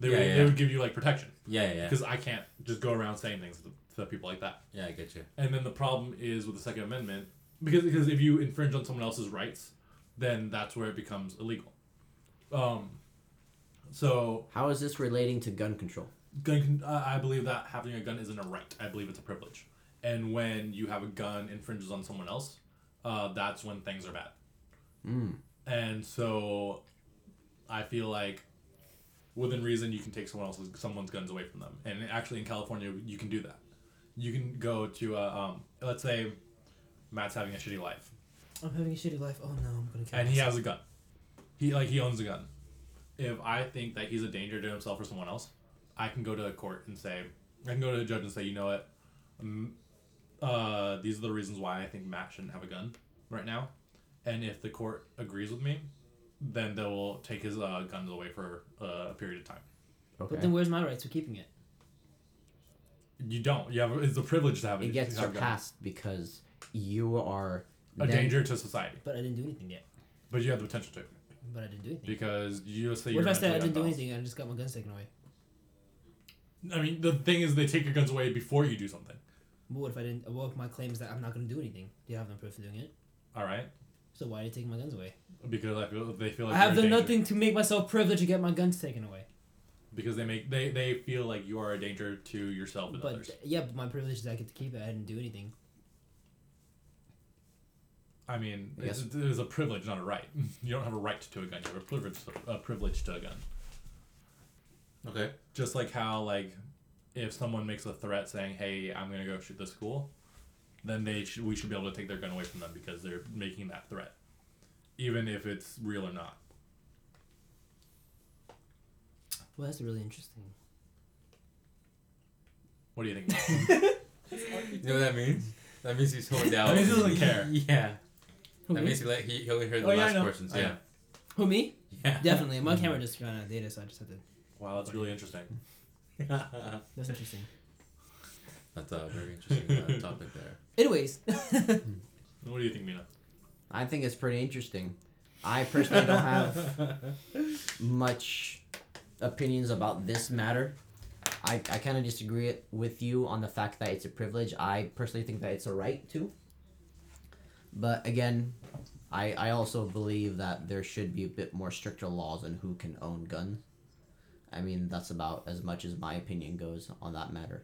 they Yeah, would yeah. they would give you like protection yeah, yeah, because I can't just go around saying things to, to people like that. Yeah, I get you. And then the problem is with the Second Amendment because because if you infringe on someone else's rights, then that's where it becomes illegal. Um, so How is this relating to gun control? gun con- I I believe that having a gun isn't a right. I believe it's a privilege. And when you have a gun infringes on someone else, uh, that's when things are bad. Mm. And so, I feel like, within reason, you can take someone else's someone's guns away from them. And actually, in California, you can do that. You can go to a, um, let's say, Matt's having a shitty life, I'm having a shitty life. Oh no, I'm gonna kill and he has a gun. He like he owns a gun. If I think that he's a danger to himself or someone else, I can go to a court and say, I can go to a judge and say, you know what, um, uh, these are the reasons why I think Matt shouldn't have a gun right now, and if the court agrees with me, then they will take his uh, guns away for uh, a period of time. Okay. But then where's my rights to keeping it? You don't. You have it's a privilege to have it gets to have a gun. surpassed because you are A then- danger to society, But I didn't do anything yet. but you have the potential to But I didn't do anything. because you just say what you're if I said I didn't do anything I just got my guns taken away? I mean, the thing is, they take your guns away before you do something. But what if I didn't? What if my claim is that I'm not going to do anything? Do you have no proof of doing it? All right, So why are you taking my guns away? Because I feel they feel like I have done nothing to make myself privileged to get my guns taken away. because they make they they feel like you are a danger to yourself and But others. yeah, but my privilege is I get to keep it. I didn't do anything. I mean, I it's, it is a privilege, not a right. You don't have a right to a gun. You have a privilege, a privilege to a gun. Okay. Just like how like, if someone makes a threat saying, "Hey, I'm gonna go shoot the school," then they should we should be able to take their gun away from them because they're making that threat, even if it's real or not. Well, that's really interesting. What do you think? You know what that means? That means he's honed out. That means he doesn't care. Yeah. Who, That me? means he, let, he, he only heard the Oh, last know. questions. I Yeah. know. Who me? Yeah. Definitely. My camera just ran out of data, so I just had to. wow, that's really interesting. That's interesting. That's a very interesting uh, topic there. Anyways, What do you think, Mina? I think it's pretty interesting. I personally don't have much opinions about this matter. I, I kind of disagree it- with you on the fact that it's a privilege. I personally think that it's a right to. But again, I, I also believe that there should be a bit more stricter laws on who can own guns. I mean, that's about as much as my opinion goes on that matter.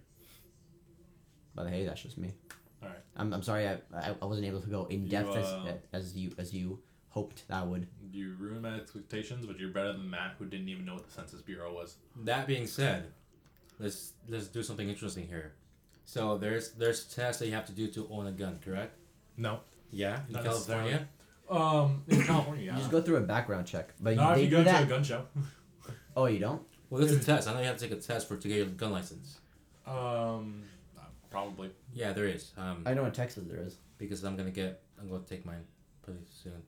But hey, that's just me. All right. I'm, I'm sorry I, I, I wasn't able to go in You, depth uh, as, as you as you hoped that I would. You ruined my expectations, but you're better than Matt, who didn't even know what the Census Bureau was. That being said, let's let's do something interesting here. So there's there's tests that you have to do to own a gun, correct? No. Yeah, in Not California. Um, in California, You yeah. just go through a background check, but Not they if you do go that. to a gun show. Oh, you don't? Well, there's a test. I know you have to take a test for to get your gun license. Um, probably. Yeah, there is. Um, I know in Texas there is. because I'm gonna get I'm gonna take mine pretty soon.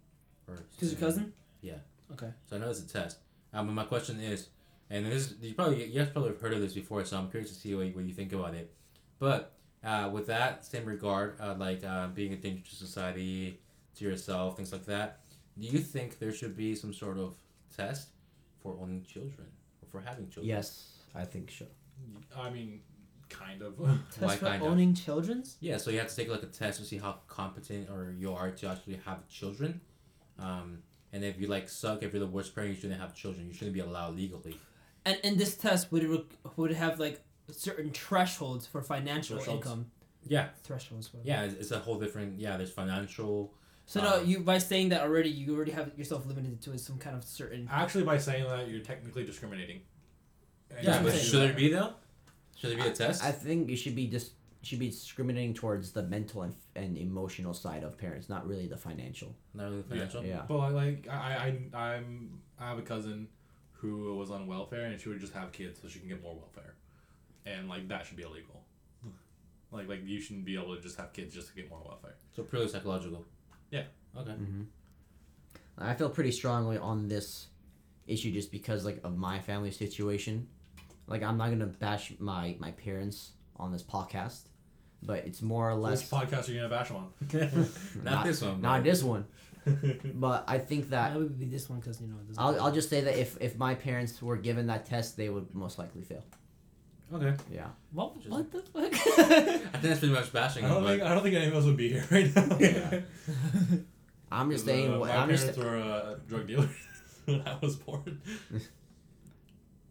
Or Because your cousin? Yeah. Okay. So I know it's a test. Um, but my question is, and this is, you probably you guys probably have heard of this before, so I'm curious to see what you, what you think about it. But uh, with that same regard, uh, like uh, being a danger to society, to yourself, things like that, do you think there should be some sort of test for owning children or for having children? Yes, I think so. I mean, kind of. Test Why for kind of? owning children's? Yeah, so you have to take like a test to see how competent or you are to actually have children. Um, and if you like suck, if you're the worst parent, you shouldn't have children. You shouldn't be allowed legally. And in this test, would it rec- would it have like certain thresholds for financial Thresholds. income? Yeah, Thresholds. whatever. yeah, it's, a whole different. Yeah, there's financial. So no, Um, you by saying that already, you already have yourself limited to some kind of certain. Actually, by saying that, you're technically discriminating. And Yeah, but should there be though? Should there be a test? I think it should be just should be discriminating towards the mental and, and emotional side of parents, not really the financial. Not really the financial. Yeah. But like, like I, I, I'm, I have a cousin who was on welfare, and she would just have kids so she can get more welfare, and like that should be illegal. Like, like you shouldn't be able to just have kids just to get more welfare. So purely psychological. Yeah. Okay. Mm-hmm. I feel pretty strongly on this issue just because like of my family situation. Like I'm not gonna bash my my parents on this podcast, but it's more or less. Which podcast are you gonna bash them on? not, Not- this one. not bro. this one. But I think that That would be this one because you know. it I'll, I'll just say that if if my parents were given that test, they would most likely fail. Okay. Yeah. What, what the fuck? I think that's pretty much bashing I don't but think I don't think any of us would be here right now. Yeah. I'm just 'Cause, saying. uh, what my I'm parents just. were uh, drug dealers when I was born.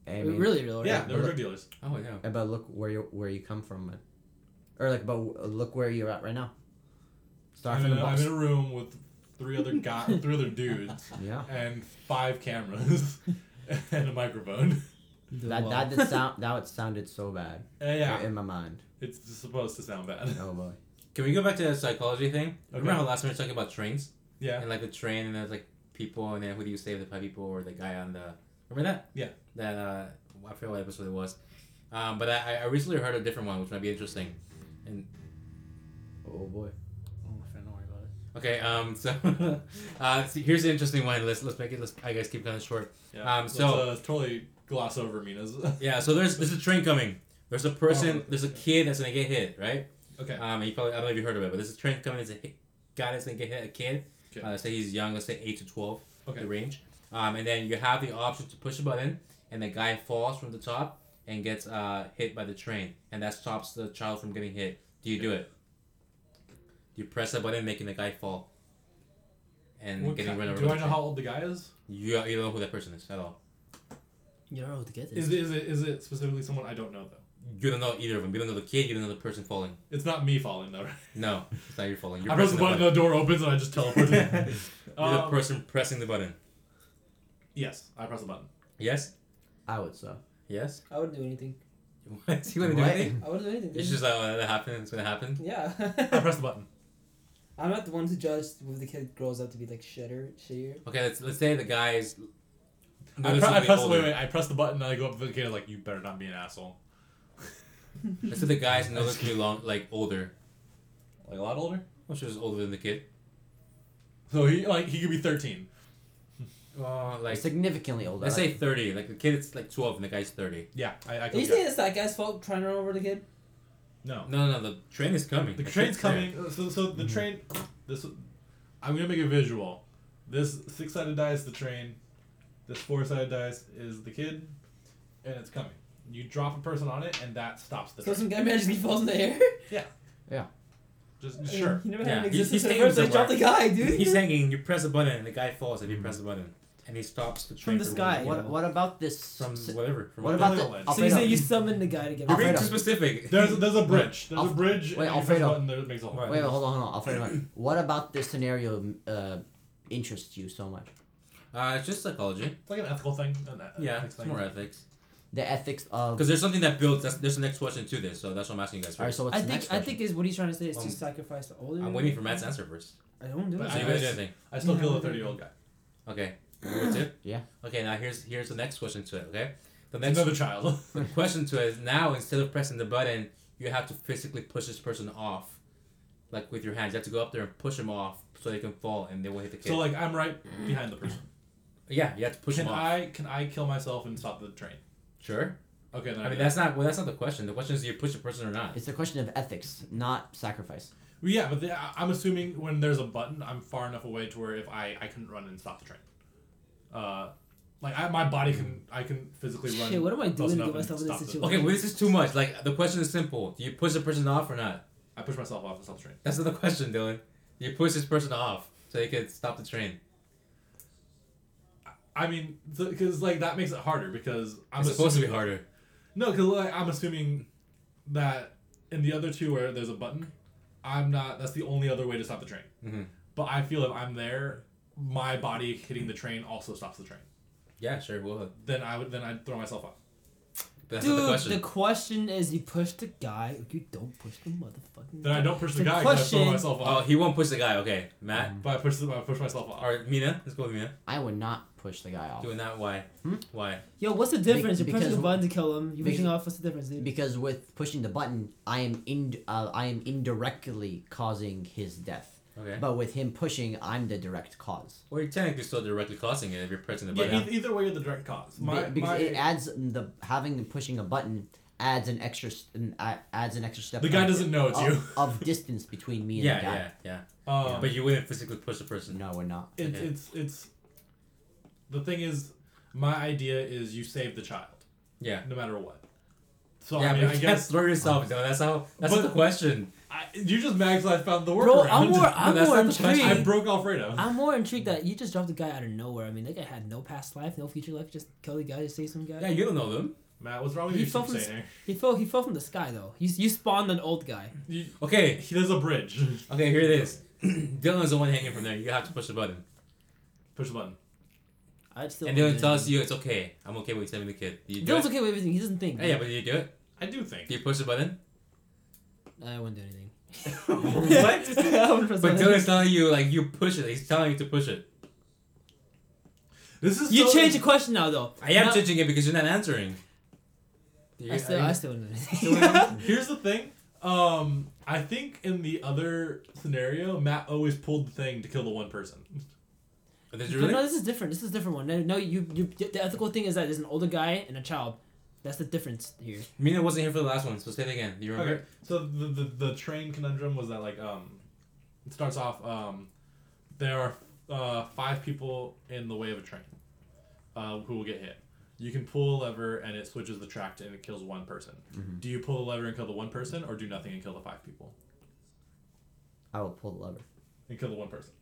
I mean, really, really. Yeah, they were drug dealers. oh yeah. But look where you where you come from, or like, but look where you're at right now. Start I'm from in, the a, I'm in a room with three other guys, three other dudes, Yeah. and five cameras and a microphone. That that did sound that sounded so bad Uh, yeah, in my mind. it's supposed to sound bad. Oh boy. Can we go back to the psychology thing? Remember Okay. how last time we were talking about trains Yeah, and like the train and there's like people and then who do you save the five people or the guy on the remember that? Yeah. That uh I forget what episode it was. Um, but I, I recently heard a different one which might be interesting. And oh boy. Oh, my friend, don't worry about it. Okay, um, so uh, see, here's the interesting one. Let's let's make it. Let's I guess keep kind of short. yeah. Um, so- uh, totally gloss over Mina's. Yeah. So there's there's a train coming. There's a person. Oh. There's a kid that's gonna get hit, right? okay. Um, you probably I don't know if you heard of it, but there's a train coming. There's a hit, guy that's gonna get hit. A kid. Okay. Uh, say he's young. Let's say eight to twelve. Okay. The range. Um, and then you have the option to push a button, and the guy falls from the top, and gets uh, hit by the train, and that stops the child from getting hit. Do you do it? Do you press that button, making the guy fall, and What getting ki- run over? do the I know train? how old the guy is? You you don't know who that person is at all. You don't know what to get this. Is it, is it is it specifically someone I don't know though? You don't know either of them. You don't know the kid. You don't know the person falling. It's not me falling though. Right? No, it's not your falling. You're I press the pressing button, the door opens, and I just teleport. You're the Um, person pressing the button. Yes, I press the button. Yes. I would so. Yes. I wouldn't do anything. What? You want to do What? anything? I wouldn't do anything. It's just like, oh, uh, that happened. It's gonna happen. yeah. I press the button. I'm not the one to judge if the kid grows up to be like shitter, shittier. Okay, let's let's say the guy's. I, pre- I noticeably press older. wait wait. I press the button, and I go up to the kid, and like you better not be an asshole. Let's say the guy's noticeably long, like older. Like a lot older. Which is older than the kid. So he like he could be thirteen. Uh, like Significantly older. let's like- say thirty. Like the kid is like twelve and the guy's thirty. Yeah, I, I Are can. you saying it's that guy's fault trying to run over the kid? No, No, no, the train is coming. the The train's kid's there. coming. So so the train. This. I'm gonna make a visual. This six sided dice the train. This four sided dice is the kid, and it's coming. You drop a person on it, and that stops the So train. some guy magically falls in the air? Yeah. Yeah. Just sure. He never Yeah, had an he- existence he's at hanging first. The guy, dude. He's hanging. You press a button and the guy falls. If you press a button, and he stops the train the from sky. moving. What What about this? From s- whatever. From what about the Alfredo. so you Alfredo? say you summon the guy to get You're being too specific. There's there's a bridge. There's a Alf- bridge. wait, you press Alfredo. a button, there- makes a hole. Wait, wait, hold on, hold on. Alfredo, what about this scenario uh, interests you so much? Uh, it's just psychology. It's like an ethical thing. An e- Yeah, ethics it's thing. more ethics. The ethics of. Because there's something that builds. That's, there's the next question to this, so that's what I'm asking you guys All right, so what's I the think next I question? think is what he's trying to say is Um, to sacrifice the older. I'm waiting for Matt's answer first. I don't do But it. So I- you're gonna I- do anything. I still kill Yeah. a 30 year old guy. Okay. Number two. Yeah. Okay. Now here's here's the next question to it. Okay. The next another child. the question to it is now instead of pressing the button, you have to physically push this person off, like with your hands. You have to go up there and push them off so they can fall and they will hit the kid. so like I'm right behind the person. yeah, you have to push can them off. I can I kill myself and stop the train? Sure. Okay, then I I, mean do that's not well. That's not the question. The question is do you push a person or not. It's a question of ethics, not sacrifice. Well, yeah, but the, I- I'm assuming when there's a button, I'm far enough away to where if I I couldn't run and stop the train. Uh, like I, my body can I can physically run. Shit, what am I doing to enough get myself in this situation? Okay, well this is too much. Like the question is simple. Do you push the person off or not? I push myself off and stop the train. That's not the question, Dylan. Do you push this person off so you can stop the train? I mean, because like that makes it harder because I'm it's supposed to be harder. No, because like, I'm assuming that in the other two where there's a button, I'm not. That's the only other way to stop the train. Mhm. But I feel if I'm there, my body hitting the train also stops the train. Yeah, sure. Well, Then I would then I'd throw myself off. that's Dude, not the question. the question is you push the guy or you don't push the motherfucking Then I guy. don't push the, The guy because I throw question- myself Oh, off. he won't push the guy. Okay, Matt But I push the, I push myself off. All right, Mina. Let's go with Mina. I would not push the guy off. Doing that. Why? Hmm? Why? Yo, what's the difference? You're because- pushing a button to kill him. You're because- pushing off. What's the difference, dude? Because with pushing the button, I am in, uh, I am indirectly causing his death. Okay. But with him pushing, I'm the direct cause. Well, you're technically still directly causing it if you're pressing the button. e- either way, you're the direct cause. My, Be- because my, it adds the having pushing a button adds an extra s- an, a- adds an extra step. the guy doesn't know it's of, you. of distance between me and yeah, the guy. yeah, yeah. Um, But you wouldn't physically push the person. No, we're not. It's Okay. it's it's. The thing is, my idea is you save the child, Yeah. no matter what. So yeah, I mean, but I you guess can't throw yourself though. That's how. That's But- not the question. I, you just max. I found the workaround. Bro, I'm more, I'm more not the question. I intrigued. broke Alfredo. I'm more intrigued that you just dropped the guy out of nowhere. I mean, that guy had no past life, no future life. Just kill the guy, just save some guy. Yeah, you don't know them. Matt, what's wrong with He you, fell Super from Saiyan? He fell. He fell from the sky though. You you spawned an old guy. You, Okay, he does a bridge. okay. Here it is. Dylan's the one hanging from there. You have to push the button. Push the button. I'd still. And wouldn't Dylan tells you it's okay. I'm okay with saving the kid. You do Dylan's okay with everything. He doesn't think. Yeah, yeah, but do you do it? I do think. Do you push the button? I wouldn't do anything. what? I wouldn't But the Dylan's telling you like you push it. He's telling you to push it. This is You so, change the question now though. I am Now- changing it because you're not answering. You- I still, are I still wouldn't do anything. Here's the thing. Um, I think in the other scenario, Matt always pulled the thing to kill the one person. Did you But really? no, this is different. This is a different one. No, no, you, you. The ethical thing is that there's an older guy and a child. That's the difference here. Mina wasn't here for the last one, so say it again. Do you remember? Okay, so the, the the train conundrum was that like um, it starts off um, there are uh, five people in the way of a train, uh, who will get hit, You can pull a lever and it switches the track and it kills one person. Mhm. Do you pull the lever and kill the one person, or do nothing and kill the five people I will pull the lever. and kill the one person?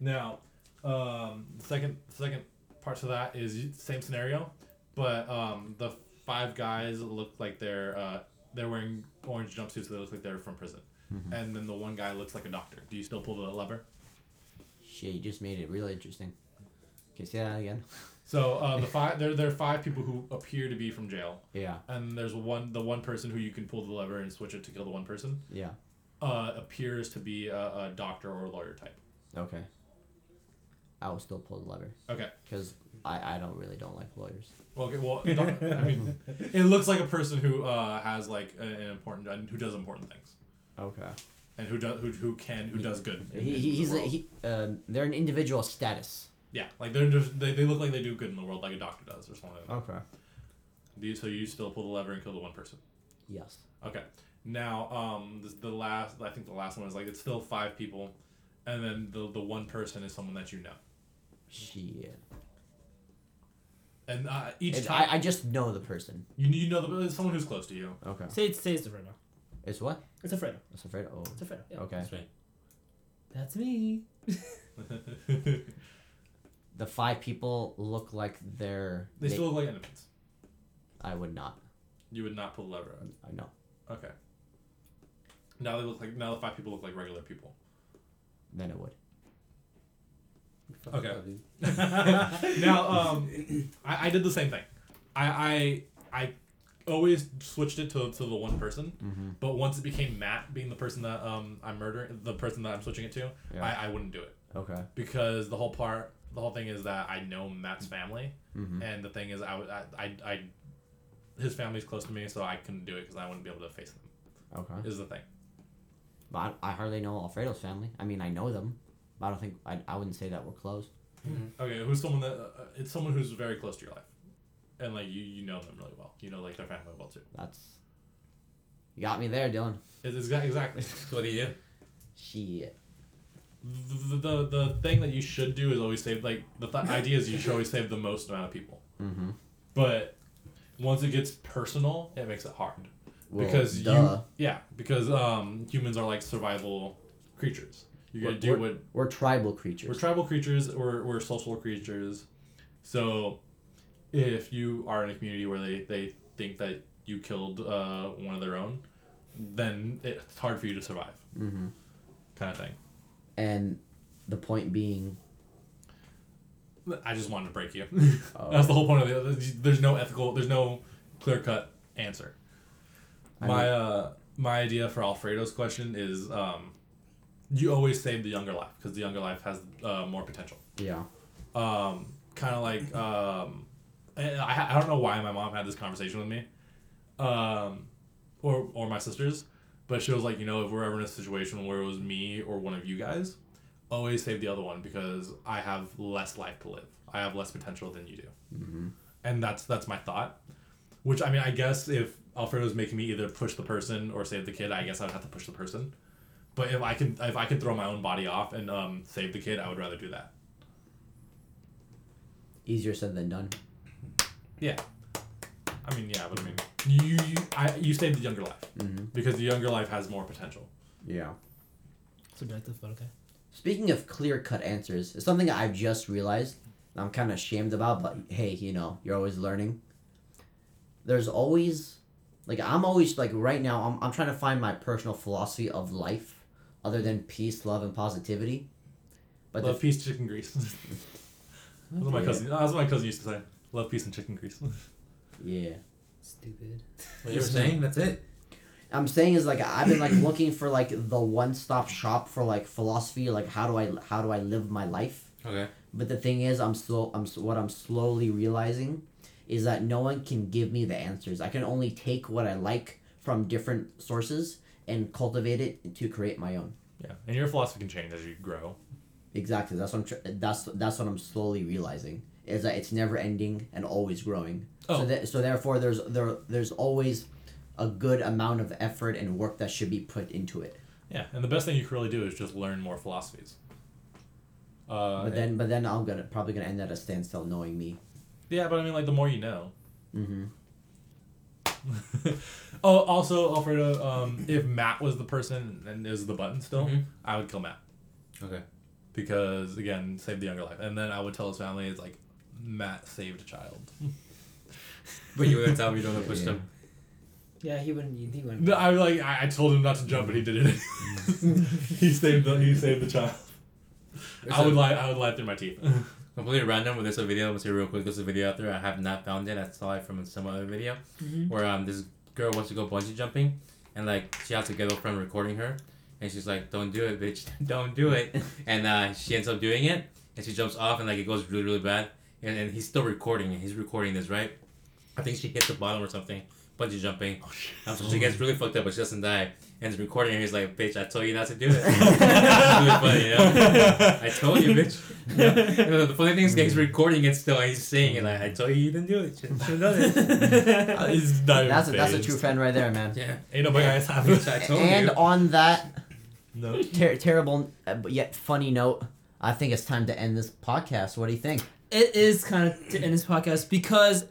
Now, um, second second part to that is same scenario, but um, the five guys look like they're uh, they're wearing orange jumpsuits. So they look like they're from prison, Mhm. and then the one guy looks like a doctor. Do you still pull the lever? Shit, you just made it really interesting. Can you say that again? So uh, the five there there are five people who appear to be from jail, Yeah. and there's one the one person who you can pull the lever and switch it to kill the one person. Yeah. Uh, appears to be a, a doctor or a lawyer type. Okay. I will still pull the lever Okay. because I, I don't really don't like lawyers. Well, okay. Well, doc- I mean, it looks like a person who uh, has like an an important and who does important things Okay. and who does who, who can who does good. in- He, in he, the a, world. he, uh, they're an individual status. yeah, like they're just they, they look like they do good in the world like a doctor does or something. Like that. Okay. Do you, so you still pull the lever and kill the one person. Yes. Okay. Now, um, this, the last, I think the last one is like it's still five people, and then the the one person is someone that you know, Shit. And uh, each It's- time I, I just know the person. you you know the, it's someone who's close to you. Okay. Say it's say it's Alfredo. It's what? It's Alfredo. It's afraid. Oh. It's Alfredo. Yeah. Okay. That's right. That's me. The five people look like they're. they- still look like enemies. I would not. You would not pull the lever. On? I know. Okay. Now they look like now the five people look like regular people. Then it would. Okay. Now, um, I, I did the same thing. I I I always switched it to, to the one person, Mm-hmm. but once it became Matt being the person that um I'm murdering, the person that I'm switching it to, Yeah. I, I wouldn't do it Okay. because the whole part, the whole thing is that I know Matt's family, Mm-hmm. and the thing is I I I, I his family's close to me, so I couldn't do it because I wouldn't be able to face them. Okay. Is the thing. But I, I hardly know Alfredo's family. I mean, I know them, but I don't think I, I wouldn't say that we're close. Okay, who's someone that uh, it's someone who's very close to your life, and like you you know them really well. You know like their family well too. That's. You got me there, Dylan. It's exa- exactly. So what do you do? Shit. the, the the thing that you should do is always save like the th- idea is you should always save the most amount of people Mm-hmm. but once it gets personal it makes it hard Well, because duh. you yeah because um humans are like survival creatures you're gonna We're- do we're- what We're tribal creatures. we're tribal creatures we're, we're social creatures so if you are in a community where they, they think that you killed uh, one of their own then it's hard for you to survive mm-hmm. kind of thing And the point being, I just wanted to break you. Oh. That's the whole point of the. There's no ethical. There's no clear cut answer. I my mean- uh, my idea for Alfredo's question is, um, you always save the younger life because the younger life has uh, more potential. yeah. Um, kind of like um, I I don't know why my mom had this conversation with me, um, or or my sisters, but she was like, you know, if we're ever in a situation where it was me or one of you guys, always save the other one because I have less life to live. I have less potential than you do, Mm-hmm. and that's that's my thought. Which I mean, I guess if Alfredo's making me either push the person or save the kid, I guess I would have to push the person. But if I can if I can throw my own body off and um, save the kid, I would rather do that. Easier said than done. Yeah. I mean, yeah, but I mean, you you I you saved the younger life Mm-hmm. because the younger life has more potential. Yeah. Subjective, but okay. Speaking of clear cut answers, it's something I've just realized. I'm kind of ashamed about, but hey, you know, you're always learning. There's always, like, I'm always, like, right now, I'm, I'm trying to find my personal philosophy of life other than peace, love, and positivity. But Love, the, peace, chicken grease. that's what my cousin. That's what my cousin used to say. Love, peace, and chicken grease. yeah. Stupid. What you were saying? That's it. I'm saying is like I've been like looking for like the one stop shop for like philosophy, like how do I how do I live my life? Okay. But the thing is, I'm slow. I'm what I'm slowly realizing is that no one can give me the answers. I can only take what I like from different sources and cultivate it to create my own. yeah, and your philosophy can change as you grow. Exactly. That's what I'm. Tr- that's that's what I'm slowly realizing is that it's never ending and always growing. Oh. So that so therefore there's there there's always a good amount of effort and work that should be put into it. Yeah, and the best thing you can really do is just learn more philosophies. Uh, But then but then I'm gonna probably gonna end at a standstill knowing me. yeah, but I mean, like the more you know, Mm-hmm. oh, also Alfredo, um, if Matt was the person and is the button still, Mhm. I would kill Matt Okay. because again, save the younger life, and then I would tell his family it's like Matt saved a child. But you wouldn't tell me you don't want to push Yeah. them. Yeah, he wouldn't. He wouldn't. No, I like I, I told him not to jump, but he did it. he saved the he saved the child. I would lie I would lie through my teeth. completely random, but there's a video. Let's see real quick. There's a video out there. I have not found it. I saw it from some other video Mhm. where um this girl wants to go bungee jumping, and like she has a ghetto friend recording her, and she's like, "Don't do it, bitch! Don't do it!" and uh, she ends up doing it, and she jumps off, and like it goes really really bad, and, and he's still recording it. He's recording this right. I think she hit the bottom or something. Bungee jumping. Um, so she gets really fucked up, but she doesn't die. And he's recording, and he's like, "Bitch, I told you not to do it." It's really funny, you know? I told you, bitch. You know, the funny thing is, he's recording it still, and he's saying it like, "I told you you didn't do it. Should have done it." He's not That's a, that's a true friend right there, man. Yeah. Ain't nobody guys have Bitch, I told And you. on that no. ter- terrible uh, but yet funny note, I think it's time to end this podcast. What do you think? It is kind of to end this podcast because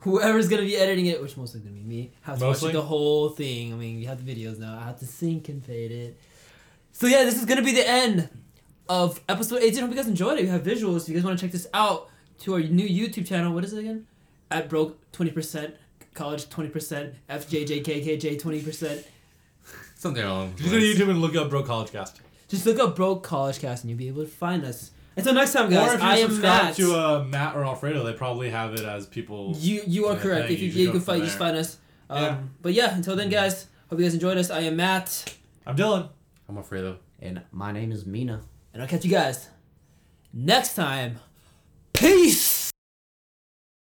whoever's gonna be editing it, which mostly gonna be me, has to Mostly? watch the whole thing. I mean, you have the videos now. I have to sync and fade it. So yeah, this is gonna be the end of episode 18. Hope you guys enjoyed it. We have visuals. If you guys want to check this out to our new YouTube channel, what is it again? At broke twenty percent, college twenty percent, FJJKKJ twenty percent. Something wrong. Just go to YouTube and look up Bro College Cast. Just look up broke college cast and you'll be able to find us. Until next time, guys. or if you I am subscribe Matt. to uh, Matt or Alfredo, they probably have it as people. You you are correct. yeah, if you, you should you go can from find, just find us. Um, Yeah. But yeah, until then, guys. Hope you guys enjoyed us. I am Matt, I'm Dylan. I'm Alfredo. And my name is Mina. and I'll catch you guys next time. Peace.